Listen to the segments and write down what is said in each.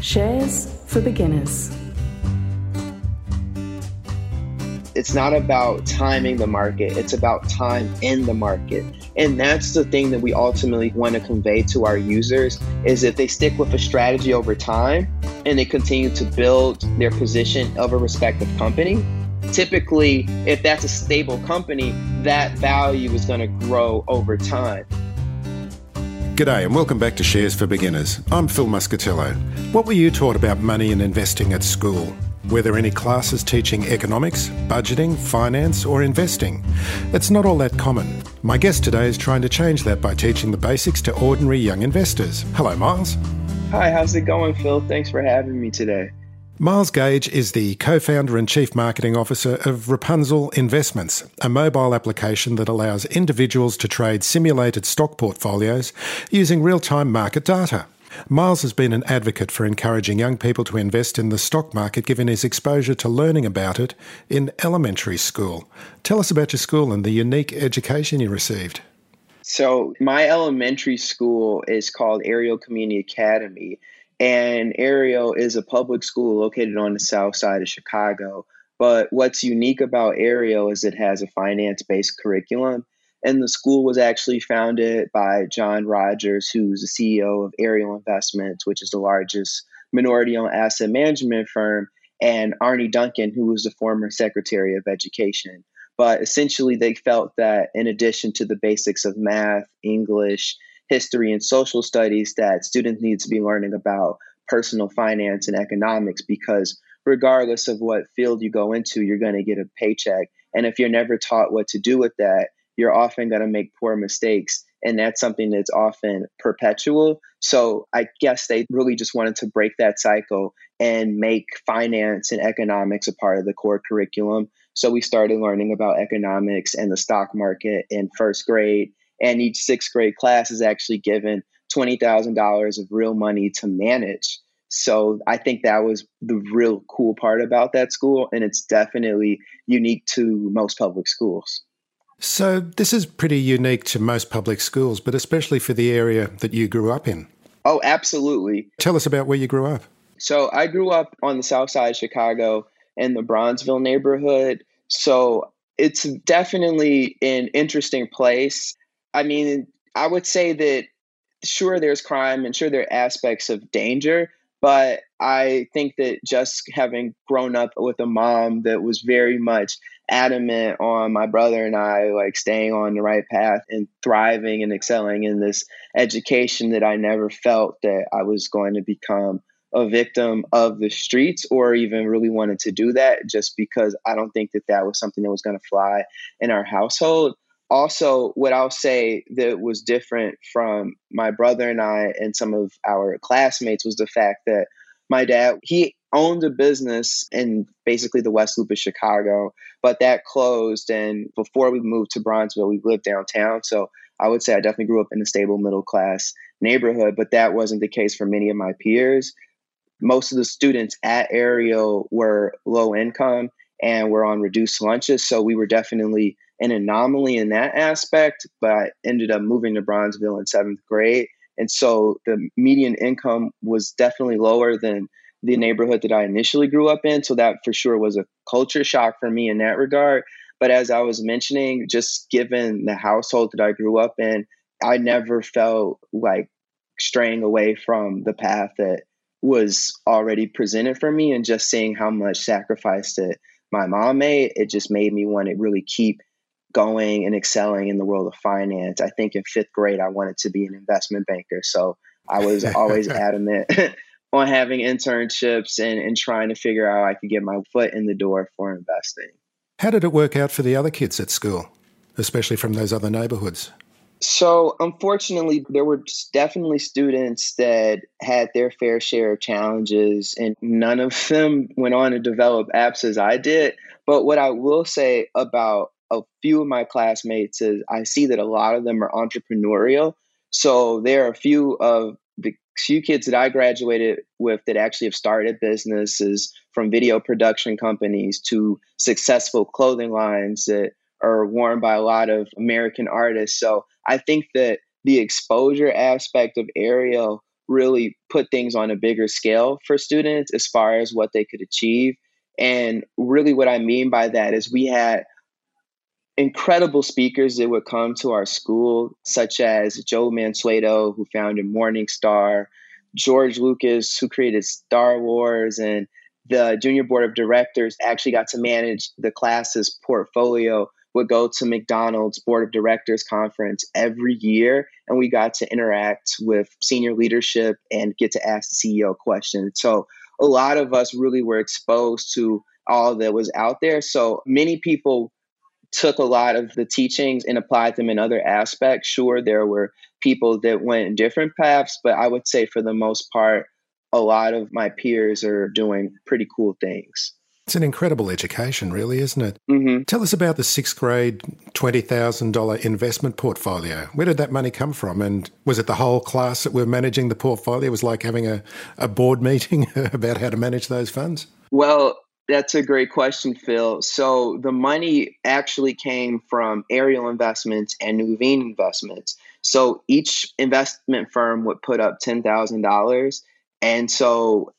Shares for beginners. it's not about timing the market it's about time in the market and that's the thing that we ultimately want to convey to our users is if they stick with a strategy over time and they continue to build their position of a respective company typically if that's a stable company that value is going to grow over time G'day and welcome back to Shares for Beginners. I'm Phil Muscatello. What were you taught about money and investing at school? Were there any classes teaching economics, budgeting, finance, or investing? It's not all that common. My guest today is trying to change that by teaching the basics to ordinary young investors. Hello, Miles. hi how's it going phil thanks for having me today Miles Gage is the co founder and chief marketing officer of Rapunzl Investments, a mobile application that allows individuals to trade simulated stock portfolios using real time market data. Miles has been an advocate for encouraging young people to invest in the stock market given his exposure to learning about it in elementary school. Tell us about your school and the unique education you received. So my elementary school is called Ariel Community Academy, and Ariel is a public school located on the south side of Chicago. But what's unique about Ariel is it has a finance-based curriculum, and the school was actually founded by John Rogers, who's the CEO of Ariel Investments, which is the largest minority-owned asset management firm, and Arne Duncan, who was the former Secretary of Education. But essentially, they felt that in addition to the basics of math, English, history, and social studies, that students need to be learning about personal finance and economics because regardless of what field you go into, you're going to get a paycheck. And if you're never taught what to do with that, you're often going to make poor mistakes. And that's something that's often perpetual. So I guess they really just wanted to break that cycle and make finance and economics a part of the core curriculum. So we started learning about economics and the stock market in first grade. And each sixth grade class is actually given $20,000 of real money to manage. So I think that was the real cool part about that school. And it's definitely unique to most public schools. So, this is pretty unique to most public schools, but especially for the area that you grew up in. Oh, absolutely. Tell us about where you grew up. So I grew up on the south side of Chicago in the Bronzeville neighborhood. So it's definitely an interesting place. I mean, I would say that sure there's crime and sure there are aspects of danger, but I think that just having grown up with a mom that was very much adamant on my brother and I like staying on the right path and thriving and excelling in this education that I never felt that I was going to become a victim of the streets or even really wanted to do that just because I don't think that that was something that was going to fly in our household. Also, what I'll say that was different from my brother and I and some of our classmates was the fact that my dad, he owned a business in basically the West Loop of Chicago, but that closed. And before we moved to Bronzeville, we lived downtown. So I would say I definitely grew up in a stable middle class neighborhood, but that wasn't the case for many of my peers. Most of the students at Ariel were low income and were on reduced lunches. So we were definitely an anomaly in that aspect, but I ended up moving to Bronzeville in seventh grade. And so the median income was definitely lower than the neighborhood that I initially grew up in. So that for sure was a culture shock for me in that regard. But as I was mentioning, just given the household that I grew up in, I never felt like straying away from the path that was already presented for me. And just seeing how much sacrifice that my mom made, it just made me want to really keep going and excelling in the world of finance. I think in fifth grade, I wanted to be an investment banker. So I was always adamant on having internships and, and trying to figure out how I could get my foot in the door for investing. How did it work out for the other kids at school, especially from those other neighbourhoods? So, unfortunately, there were definitely students that had their fair share of challenges, and none of them went on to develop apps as I did. But what I will say about a few of my classmates is I see that a lot of them are entrepreneurial. So, there are a few of the few kids that I graduated with that actually have started businesses from video production companies to successful clothing lines that are worn by a lot of American artists. So I think that the exposure aspect of Ariel really put things on a bigger scale for students as far as what they could achieve. And really, what I mean by that is we had incredible speakers that would come to our school, such as Joe Mansueto, who founded Morningstar, George Lucas, who created Star Wars, and the junior board of directors actually got to manage the class's portfolio would go to McDonald's board of directors conference every year, and we got to interact with senior leadership and get to ask the CEO questions. So a lot of us really were exposed to all that was out there. So many people took a lot of the teachings and applied them in other aspects. Sure, there were people that went in different paths, but I would say for the most part, a lot of my peers are doing pretty cool things. It's an incredible education, really, isn't it? Mm-hmm. Tell us about the sixth grade $20,000 investment portfolio. Where did that money come from? And was it the whole class that were managing the portfolio? It was like having a, a board meeting about how to manage those funds? Well, that's a great question, Phil. So the money actually came from Ariel Investments and Nuveen Investments. So each investment firm would put up $10,000. And so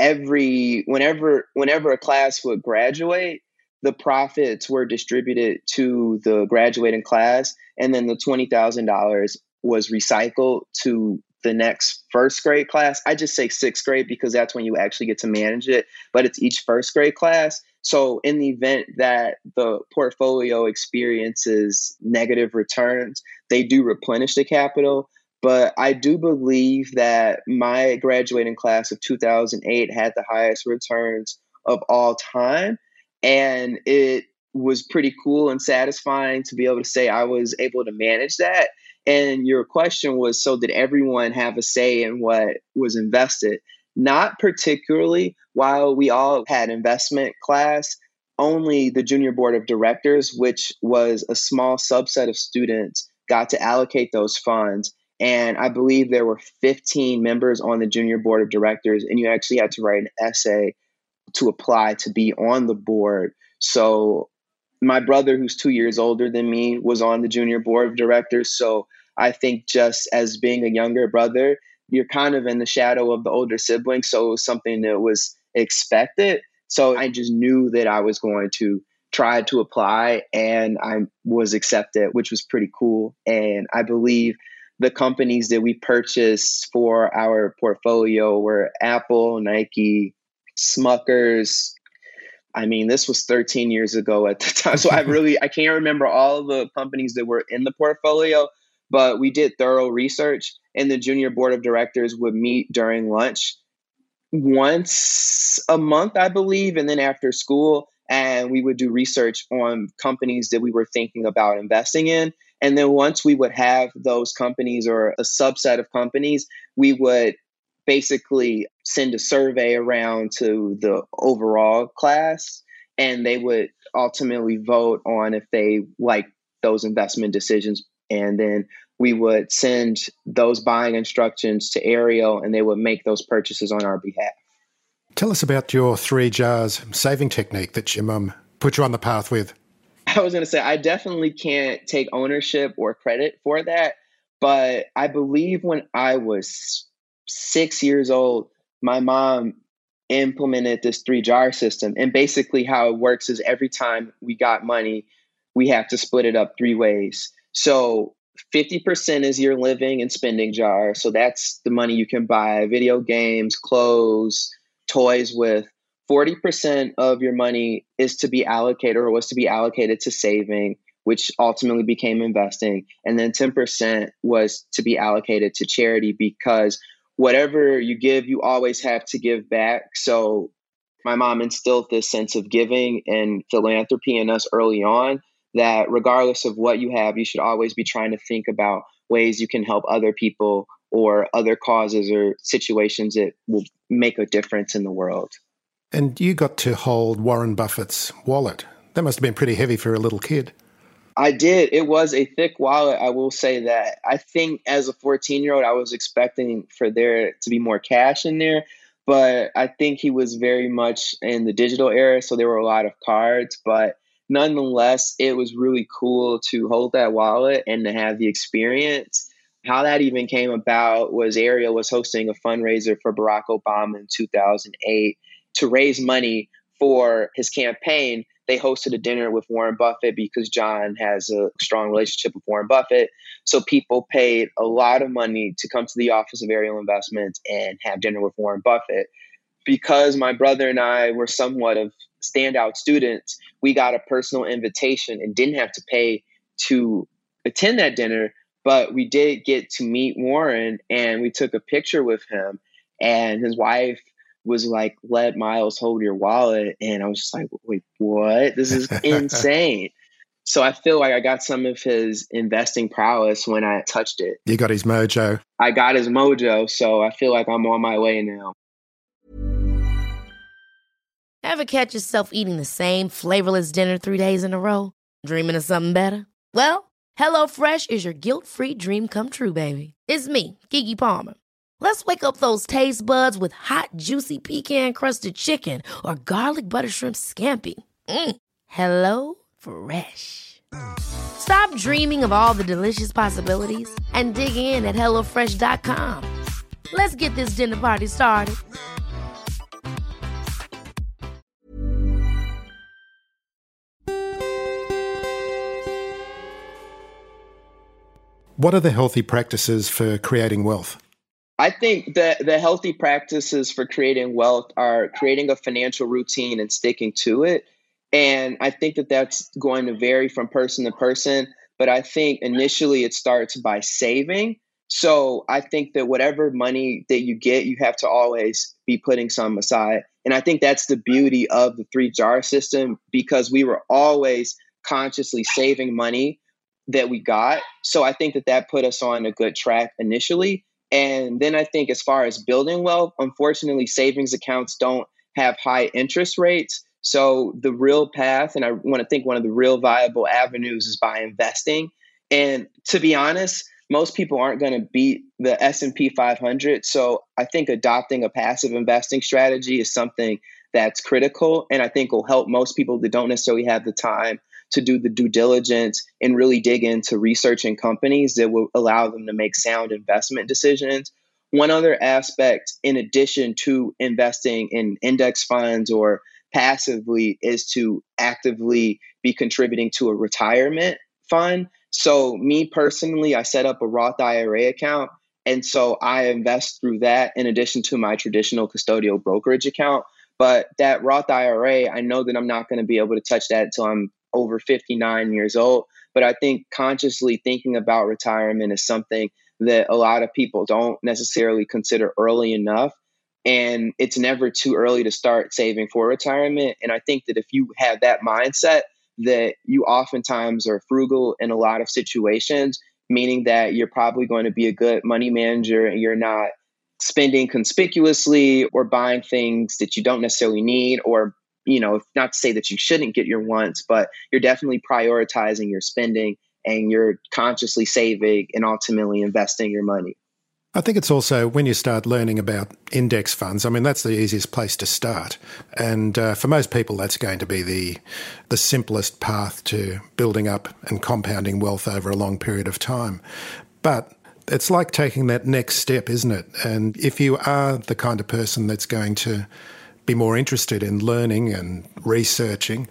every whenever whenever a class would graduate, the profits were distributed to the graduating class, and then the twenty thousand dollars was recycled to the next first grade class. I just say sixth grade because that's when you actually get to manage it, but it's each first grade class. So, in the event that the portfolio experiences negative returns, they do replenish the capital. But I do believe that my graduating class of 2008 had the highest returns of all time. And it was pretty cool and satisfying to be able to say I was able to manage that. And your question was so, did everyone have a say in what was invested? Not particularly. While we all had investment class, only the junior board of directors, which was a small subset of students, got to allocate those funds. And I believe there were 15 members on the junior board of directors, and you actually had to write an essay to apply to be on the board. So my brother, who's two years older than me, was on the junior board of directors. So I think just as being a younger brother, you're kind of in the shadow of the older sibling. So it was something that was expected. So I just knew that I was going to try to apply and I was accepted, which was pretty cool. And I believe the companies that we purchased for our portfolio were Apple, Nike, Smuckers. I mean, this was 13 years ago at the time. So I really I can't remember all the companies that were in the portfolio, but we did thorough research and the junior board of directors would meet during lunch once a month, I believe, and then after school and we would do research on companies that we were thinking about investing in and then once we would have those companies or a subset of companies, we would basically send a survey around to the overall class and they would ultimately vote on if they like those investment decisions and then we would send those buying instructions to Ariel and they would make those purchases on our behalf. Tell us about your three jars saving technique that your mum put you on the path with. I was going to say, I definitely can't take ownership or credit for that. But I believe when I was six years old, my mom implemented this three jar system. And basically, how it works is every time we got money, we have to split it up three ways. So 50% is your living and spending jar. So that's the money you can buy video games, clothes, toys with. 40% of your money is to be allocated or was to be allocated to saving, which ultimately became investing. And then 10% was to be allocated to charity because whatever you give, you always have to give back. So my mom instilled this sense of giving and philanthropy in us early on that regardless of what you have, you should always be trying to think about ways you can help other people or other causes or situations that will make a difference in the world. And you got to hold Warren Buffett's wallet. That must have been pretty heavy for a little kid. I did. It was a thick wallet. I will say that. I think as a 14 year old, I was expecting for there to be more cash in there, but I think he was very much in the digital era. So there were a lot of cards, but nonetheless, it was really cool to hold that wallet and to have the experience. How that even came about was Ariel was hosting a fundraiser for Barack Obama in 2008 to raise money for his campaign. They hosted a dinner with Warren Buffett because John has a strong relationship with Warren Buffett. So people paid a lot of money to come to the office of Ariel Investments and have dinner with Warren Buffett. Because my brother and I were somewhat of standout students, we got a personal invitation and didn't have to pay to attend that dinner, but we did get to meet Warren and we took a picture with him. And his wife was like, let Miles hold your wallet. And I was just like, wait, what? This is insane. So I feel like I got some of his investing prowess when I touched it. You got his mojo. I got his mojo. So I feel like I'm on my way now. Ever catch yourself eating the same flavorless dinner three days in a row? Dreaming of something better? Well, HelloFresh is your guilt free dream come true, baby. It's me, Keke Palmer. Let's wake up those taste buds with hot, juicy pecan crusted chicken or garlic butter shrimp scampi. Mm. Hello Fresh. Stop dreaming of all the delicious possibilities and dig in at HelloFresh.com. Let's get this dinner party started. What are the healthy practices for creating wealth? I think that the healthy practices for creating wealth are creating a financial routine and sticking to it. And I think that that's going to vary from person to person. But I think initially it starts by saving. So I think that whatever money that you get, you have to always be putting some aside. And I think that's the beauty of the three jar system because we were always consciously saving money that we got. So I think that that put us on a good track initially. And then I think as far as building wealth, unfortunately, savings accounts don't have high interest rates. So the real path, and I want to think one of the real viable avenues is by investing. And to be honest, most people aren't going to beat the S&P 500. So I think adopting a passive investing strategy is something that's critical and I think will help most people that don't necessarily have the time to do the due diligence and really dig into researching companies that will allow them to make sound investment decisions. One other aspect, in addition to investing in index funds or passively, is to actively be contributing to a retirement fund. So, me personally, I set up a Roth IRA account. And so I invest through that in addition to my traditional custodial brokerage account. But that Roth IRA, I know that I'm not going to be able to touch that until I'm over 59 years old. But I think consciously thinking about retirement is something that a lot of people don't necessarily consider early enough. And it's never too early to start saving for retirement. And I think that if you have that mindset, that you oftentimes are frugal in a lot of situations, meaning that you're probably going to be a good money manager and you're not spending conspicuously or buying things that you don't necessarily need or you know, not to say that you shouldn't get your wants, but you're definitely prioritizing your spending and you're consciously saving and ultimately investing your money. I think it's also when you start learning about index funds. I mean, that's the easiest place to start, and uh, for most people, that's going to be the the simplest path to building up and compounding wealth over a long period of time. But it's like taking that next step, isn't it? And if you are the kind of person that's going to be more interested in learning and researching,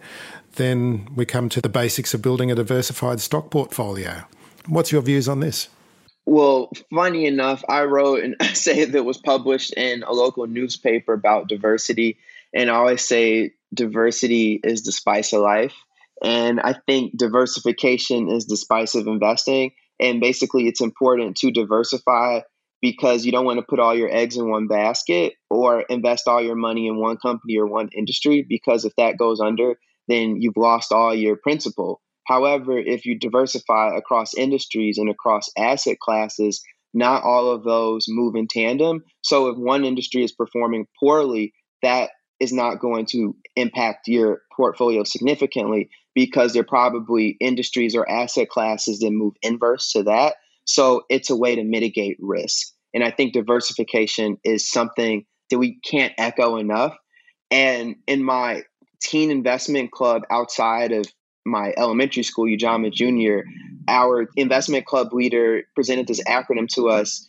then we come to the basics of building a diversified stock portfolio. What's your views on this? Well, funny enough, I wrote an essay that was published in a local newspaper about diversity. And I always say diversity is the spice of life. And I think diversification is the spice of investing. And basically, it's important to diversify because you don't want to put all your eggs in one basket or invest all your money in one company or one industry because if that goes under then you've lost all your principal However, if you diversify across industries and across asset classes, not all of those move in tandem. So if one industry is performing poorly, that is not going to impact your portfolio significantly because they're probably industries or asset classes that move inverse to that. So it's a way to mitigate risk. And I think diversification is something that we can't echo enough. And in my teen investment club outside of my elementary school, Ujamaa Junior, our investment club leader presented this acronym to us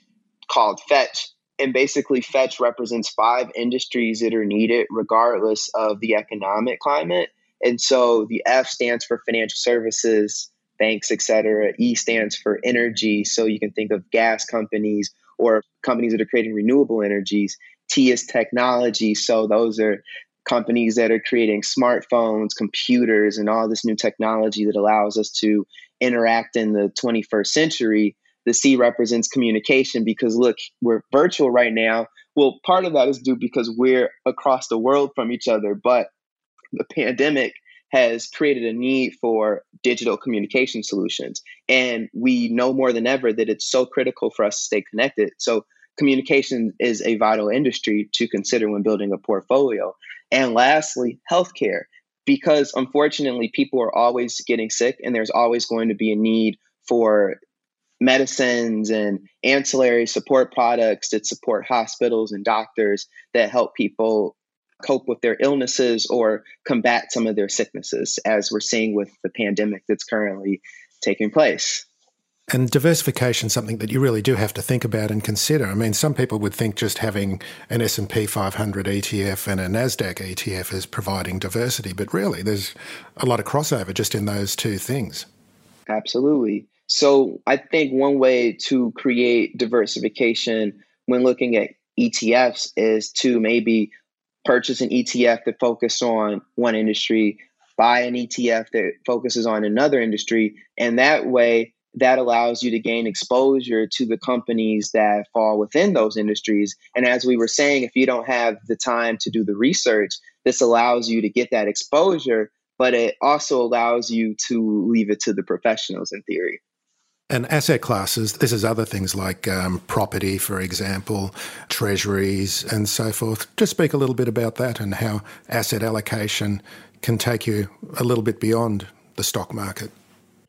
called FETCH. And basically, FETCH represents five industries that are needed regardless of the economic climate. And so the F stands for financial services, banks, et cetera. E stands for energy. So you can think of gas companies or companies that are creating renewable energies. T is technology. So those are companies that are creating smartphones, computers, and all this new technology that allows us to interact in the 21st century. The C represents communication because look, we're virtual right now. Well, part of that is due because we're across the world from each other, but the pandemic has created a need for digital communication solutions. And we know more than ever that it's so critical for us to stay connected. So, communication is a vital industry to consider when building a portfolio. And lastly, healthcare, because unfortunately, people are always getting sick and there's always going to be a need for medicines and ancillary support products that support hospitals and doctors that help people cope with their illnesses or combat some of their sicknesses, as we're seeing with the pandemic that's currently taking place. And diversification is something that you really do have to think about and consider. I mean, some people would think just having an S&P 500 ETF and a Nasdaq ETF is providing diversity, but really there's a lot of crossover just in those two things. Absolutely. So, I think one way to create diversification when looking at ETFs is to maybe purchase an ETF that focuses on one industry, buy an ETF that focuses on another industry, and that way that allows you to gain exposure to the companies that fall within those industries. And as we were saying, if you don't have the time to do the research, this allows you to get that exposure, but it also allows you to leave it to the professionals in theory. And asset classes, this is other things like um, property, for example, treasuries, and so forth. Just speak a little bit about that and how asset allocation can take you a little bit beyond the stock market.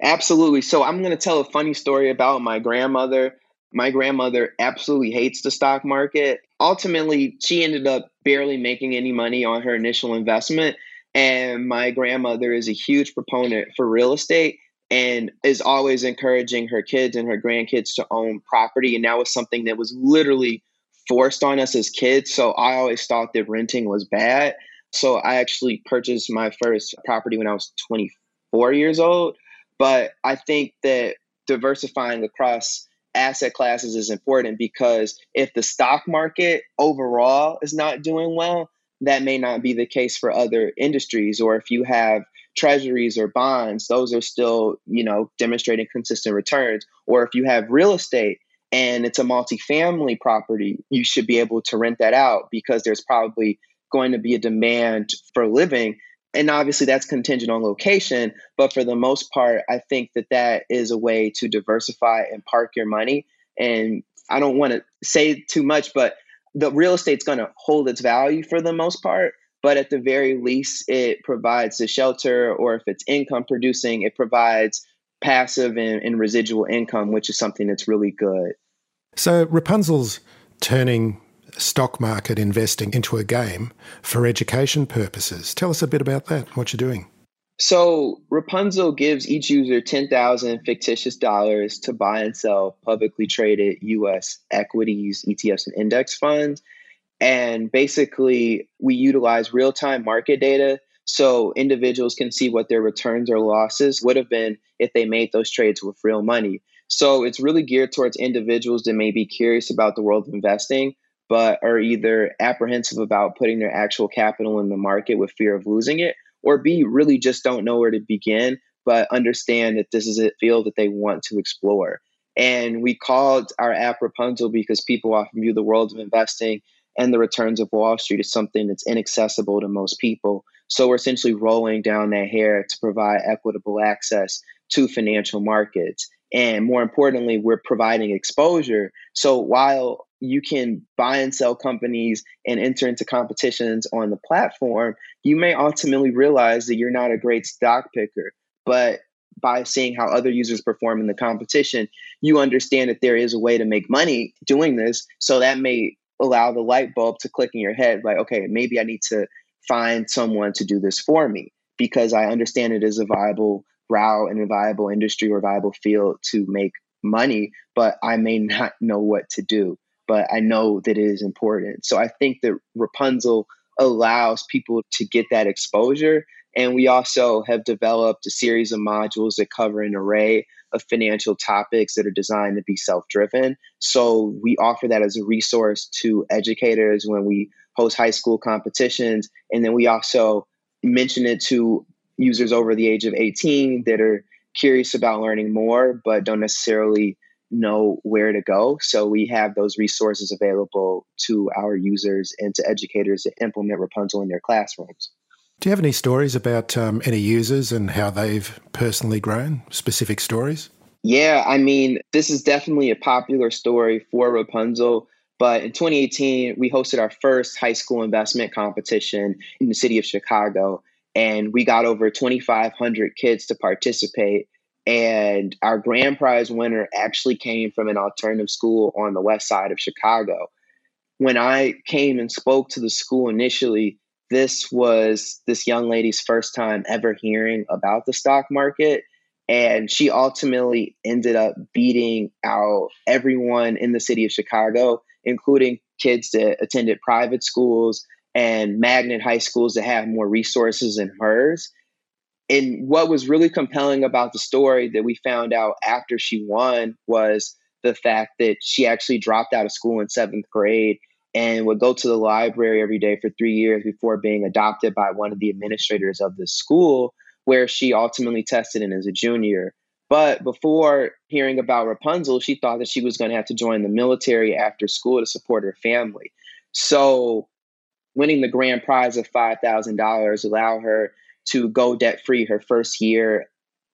Absolutely. So I'm going to tell a funny story about my grandmother. My grandmother absolutely hates the stock market. Ultimately, she ended up barely making any money on her initial investment. And my grandmother is a huge proponent for real estate and is always encouraging her kids and her grandkids to own property. And that was something that was literally forced on us as kids. So I always thought that renting was bad. So I actually purchased my first property when I was 24 years old. But I think that diversifying across asset classes is important because if the stock market overall is not doing well, that may not be the case for other industries. Or if you have treasuries or bonds, those are still, you know, demonstrating consistent returns. Or if you have real estate and it's a multifamily property, you should be able to rent that out because there's probably going to be a demand for living. And obviously that's contingent on location but for the most part i think that that is a way to diversify and park your money. And i don't want to say too much but the real estate's going to hold its value for the most part but at the very least it provides a shelter or if it's income producing it provides passive and, and residual income which is something that's really good so rapunzl's turning stock market investing into a game for education purposes. Tell us a bit about that, what you're doing. So, Rapunzl gives each user 10,000 fictitious dollars to buy and sell publicly traded US equities, ETFs, and index funds. And basically, we utilize real time market data so individuals can see what their returns or losses would have been if they made those trades with real money. So, it's really geared towards individuals that may be curious about the world of investing, but are either apprehensive about putting their actual capital in the market with fear of losing it, or B, really just don't know where to begin, but understand that this is a field that they want to explore. And we called our app Rapunzl because people often view the world of investing and the returns of Wall Street is something that's inaccessible to most people. So we're essentially rolling down that hair to provide equitable access to financial markets. And more importantly, we're providing exposure. So while you can buy and sell companies and enter into competitions on the platform, you may ultimately realize that you're not a great stock picker. But by seeing how other users perform in the competition, you understand that there is a way to make money doing this. So that may allow the light bulb to click in your head like, okay, maybe I need to find someone to do this for me because I understand it is a viable route and a viable industry or viable field to make money, but I may not know what to do. But I know that it is important. So I think that Rapunzl allows people to get that exposure. And we also have developed a series of modules that cover an array of financial topics that are designed to be self driven. So we offer that as a resource to educators when we host high school competitions. And then we also mention it to users over the age of 18 that are curious about learning more but don't necessarily know where to go. So we have those resources available to our users and to educators to implement Rapunzl in their classrooms. Do you have any stories about um, any users and how they've personally grown? Specific stories? Yeah, I mean, this is definitely a popular story for Rapunzl. But in 2018, we hosted our first high school investment competition in the city of Chicago and we got over 2,500 kids to participate. And our grand prize winner actually came from an alternative school on the west side of Chicago. When I came and spoke to the school initially, this was this young lady's first time ever hearing about the stock market. And she ultimately ended up beating out everyone in the city of Chicago, including kids that attended private schools and magnet high schools that have more resources than hers. And what was really compelling about the story that we found out after she won was the fact that she actually dropped out of school in seventh grade and would go to the library every day for three years before being adopted by one of the administrators of the school, where she ultimately tested in as a junior. But before hearing about Rapunzl, she thought that she was going to have to join the military after school to support her family. So winning the grand prize of $5,000 allowed her to go debt free her first year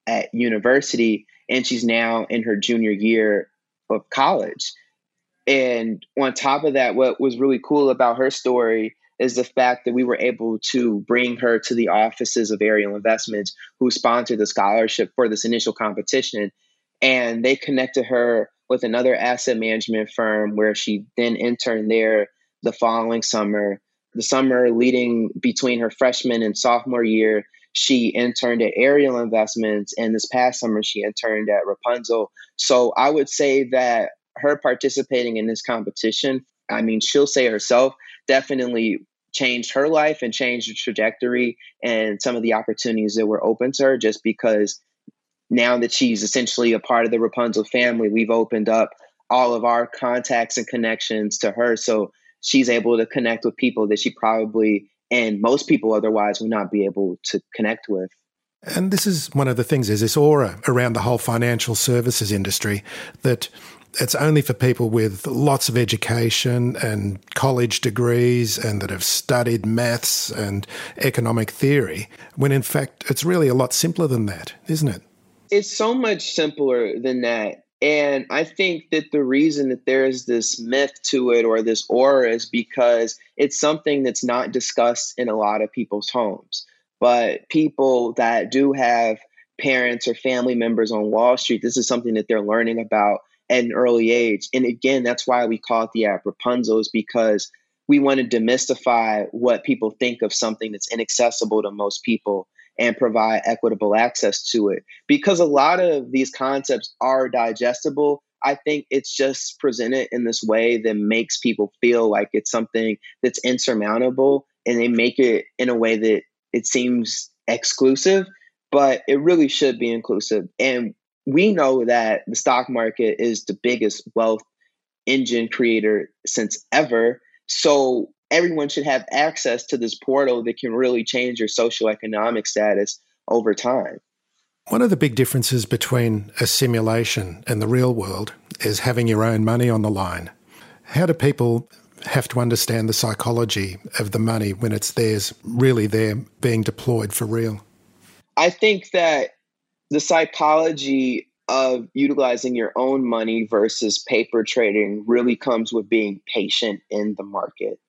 at university. And she's now in her junior year of college. And on top of that, what was really cool about her story is the fact that we were able to bring her to the offices of Ariel Investments, who sponsored the scholarship for this initial competition. And they connected her with another asset management firm where she then interned there the following summer the summer leading between her freshman and sophomore year, she interned at Ariel Investments, and this past summer she interned at Rapunzl. So I would say that her participating in this competition, I mean, she'll say herself, definitely changed her life and changed the trajectory and some of the opportunities that were open to her just because now that she's essentially a part of the Rapunzl family, we've opened up all of our contacts and connections to her. So she's able to connect with people that she probably and most people otherwise would not be able to connect with. And this is one of the things, is this aura around the whole financial services industry that it's only for people with lots of education and college degrees and that have studied maths and economic theory, when in fact it's really a lot simpler than that, isn't it? It's so much simpler than that. And I think that the reason that there is this myth to it or this aura is because it's something that's not discussed in a lot of people's homes. But people that do have parents or family members on Wall Street, this is something that they're learning about at an early age. And again, that's why we call it the app Rapunzl, is because we want to demystify what people think of something that's inaccessible to most people and provide equitable access to it. Because a lot of these concepts are digestible, I think it's just presented in this way that makes people feel like it's something that's insurmountable and they make it in a way that it seems exclusive, but it really should be inclusive. And we know that the stock market is the biggest wealth engine creator since ever. So everyone should have access to this portal that can really change your social economic status over time. One of the big differences between a simulation and the real world is having your own money on the line. How do people have to understand the psychology of the money when it's theirs, really there being deployed for real? I think that the psychology of utilizing your own money versus paper trading really comes with being patient in the market.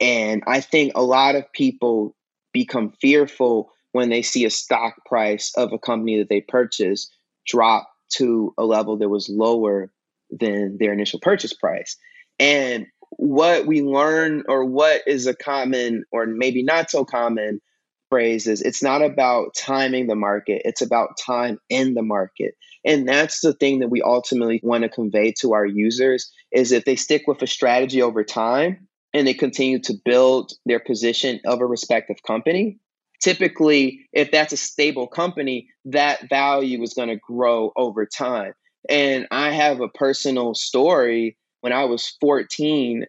And I think a lot of people become fearful when they see a stock price of a company that they purchase drop to a level that was lower than their initial purchase price. And what we learn, or what is a common, or maybe not so common phrase, is it's not about timing the market, it's about time in the market. And that's the thing that we ultimately want to convey to our users is if they stick with a strategy over time and they continue to build their position of a respective company, typically if that's a stable company, that value is going to grow over time. And I have a personal story when I was 14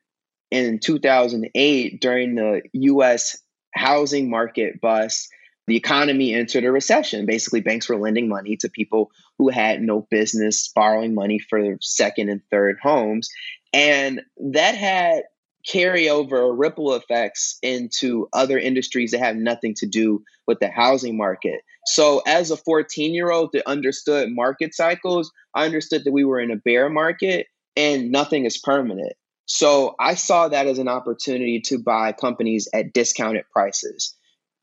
in 2008 during the US housing market bust. The economy entered a recession. Basically, banks were lending money to people who had no business borrowing money for second and third homes. And that had carryover ripple effects into other industries that have nothing to do with the housing market. So, as a 14 year old that understood market cycles, I understood that we were in a bear market and nothing is permanent. So, I saw that as an opportunity to buy companies at discounted prices.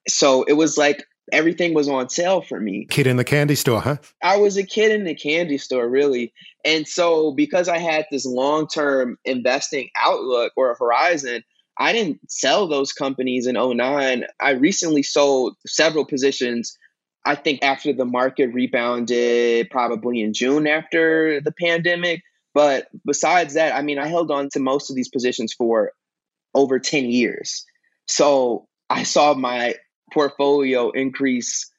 So, it was like everything was on sale for me. Kid in the candy store, huh? I was a kid in the candy store, really. And so, because I had this long term investing outlook or horizon, I didn't sell those companies in 09. I recently sold several positions I think after the market rebounded, probably in June after the pandemic. But besides that, I mean, I held on to most of these positions for over 10 years. So I saw my portfolio increase,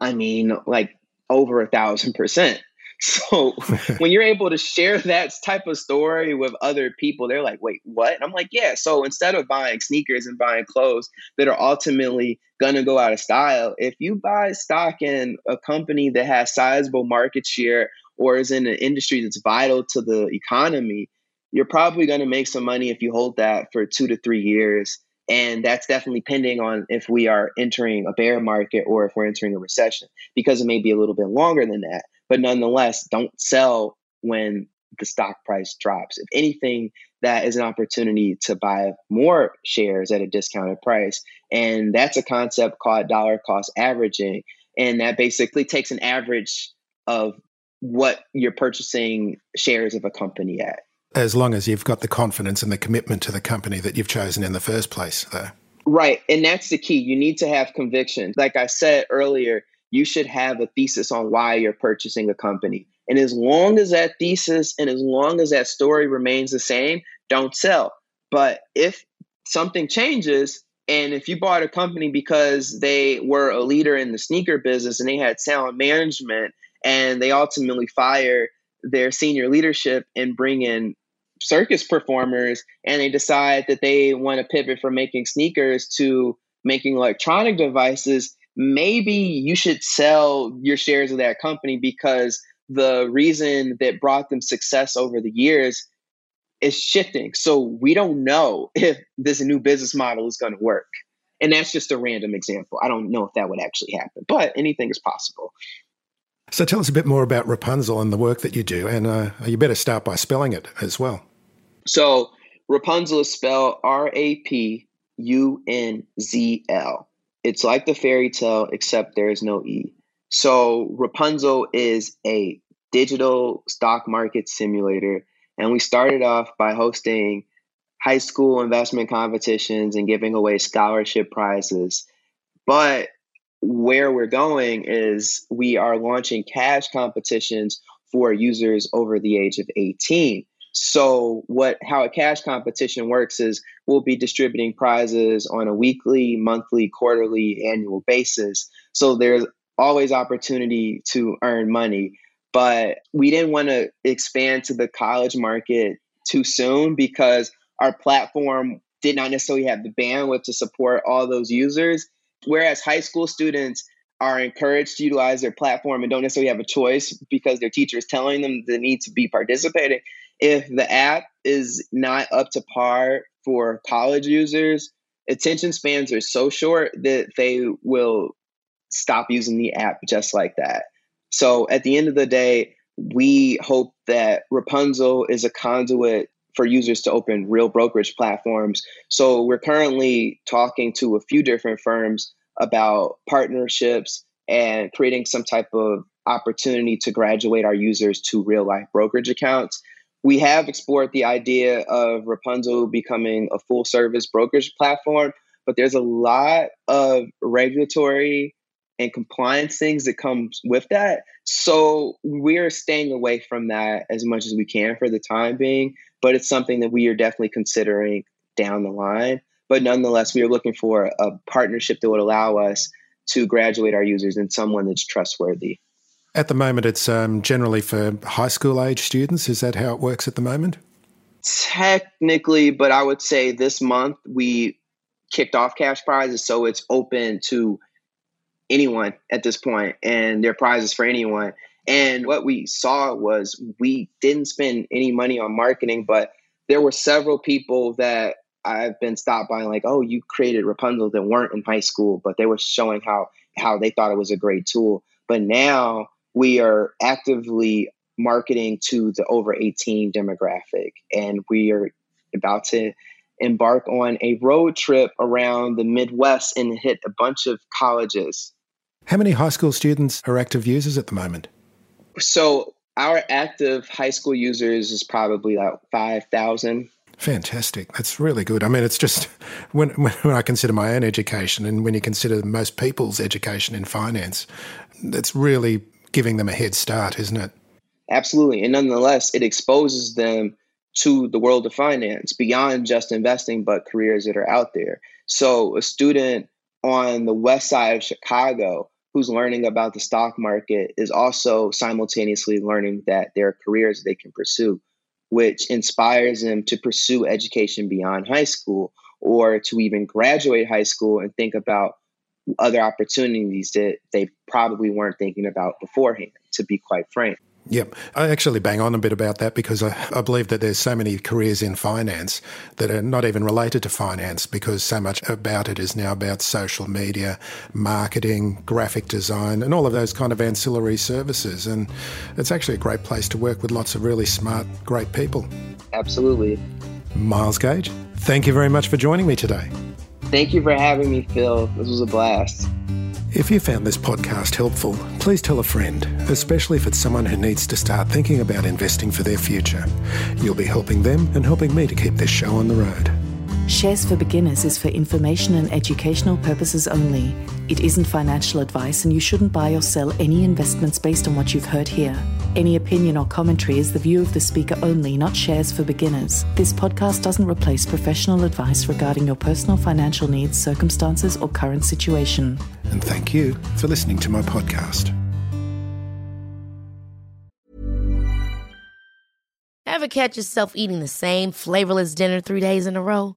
I mean, like over a thousand percent. So when you're able to share that type of story with other people, they're like, wait, what? And I'm like, yeah. So instead of buying sneakers and buying clothes that are ultimately going to go out of style, if you buy stock in a company that has sizable market share or is in an industry that's vital to the economy, you're probably going to make some money if you hold that for two to three years. And that's definitely pending on if we are entering a bear market or if we're entering a recession, because it may be a little bit longer than that. But nonetheless, don't sell when the stock price drops. If anything, that is an opportunity to buy more shares at a discounted price. And that's a concept called dollar cost averaging. And that basically takes an average of what you're purchasing shares of a company at. As long as you've got the confidence and the commitment to the company that you've chosen in the first place, though. Right. And that's the key. You need to have conviction. Like I said earlier, you should have a thesis on why you're purchasing a company. And as long as that thesis and as long as that story remains the same, don't sell. But if something changes, and if you bought a company because they were a leader in the sneaker business and they had sound management and they ultimately fire their senior leadership and bring in circus performers and they decide that they want to pivot from making sneakers to making electronic devices, maybe you should sell your shares of that company because the reason that brought them success over the years is shifting. So we don't know if this new business model is going to work. And that's just a random example. I don't know if that would actually happen, but anything is possible. So tell us a bit more about Rapunzl and the work that you do. And uh, you better start by spelling it as well. So Rapunzl is spelled R A P U N Z L. It's like the fairy tale, except there is no E. So Rapunzl is a digital stock market simulator. And we started off by hosting high school investment competitions and giving away scholarship prizes. But where we're going is we are launching cash competitions for users over the age of 18. So what how a cash competition works is we'll be distributing prizes on a weekly, monthly, quarterly, annual basis. So there's always opportunity to earn money. But we didn't want to expand to the college market too soon because our platform did not necessarily have the bandwidth to support all those users. Whereas high school students are encouraged to utilize their platform and don't necessarily have a choice because their teacher is telling them they need to be participating if the app is not up to par for college users, attention spans are so short that they will stop using the app just like that. So at the end of the day, we hope that Rapunzl is a conduit for users to open real brokerage platforms. So we're currently talking to a few different firms about partnerships and creating some type of opportunity to graduate our users to real life brokerage accounts. We have explored the idea of Rapunzl becoming a full service brokerage platform, but there's a lot of regulatory and compliance things that comes with that. So we're staying away from that as much as we can for the time being, but it's something that we are definitely considering down the line. But nonetheless, we are looking for a partnership that would allow us to graduate our users in someone that's trustworthy. At the moment, it's um, generally for high school age students. Is that how it works at the moment? Technically, but I would say this month we kicked off cash prizes, so it's open to anyone at this point, and their prizes for anyone. And what we saw was we didn't spend any money on marketing, but there were several people that I've been stopped by like, oh, you created Rapunzl that weren't in high school, but they were showing how how they thought it was a great tool. But now we are actively marketing to the over 18 demographic, and we are about to embark on a road trip around the Midwest and hit a bunch of colleges. How many high school students are active users at the moment? So our active high school users is probably like 5,000. Fantastic. That's really good. I mean, it's just when, when I consider my own education and when you consider most people's education in finance, that's really giving them a head start, isn't it? Absolutely. And nonetheless, it exposes them to the world of finance beyond just investing, but careers that are out there. So, a student on the west side of Chicago who's learning about the stock market is also simultaneously learning that there are careers they can pursue, which inspires them to pursue education beyond high school or to even graduate high school and think about other opportunities that they probably weren't thinking about beforehand, to be quite frank. Yep. I actually bang on a bit about that because I, I, believe that there's so many careers in finance that are not even related to finance because so much about it is now about social media, marketing, graphic design, and all of those kind of ancillary services. And it's actually a great place to work with lots of really smart, great people. Absolutely. Miles Gage, thank you very much for joining me today. Thank you for having me, Phil. This was a blast. If you found this podcast helpful, please tell a friend, especially if it's someone who needs to start thinking about investing for their future. You'll be helping them and helping me to keep this show on the road. Shares for Beginners is for information and educational purposes only. It isn't financial advice, and you shouldn't buy or sell any investments based on what you've heard here. Any opinion or commentary is the view of the speaker only, not shares for beginners. This podcast doesn't replace professional advice regarding your personal financial needs, circumstances, or current situation. And thank you for listening to my podcast. Ever catch yourself eating the same flavorless dinner three days in a row?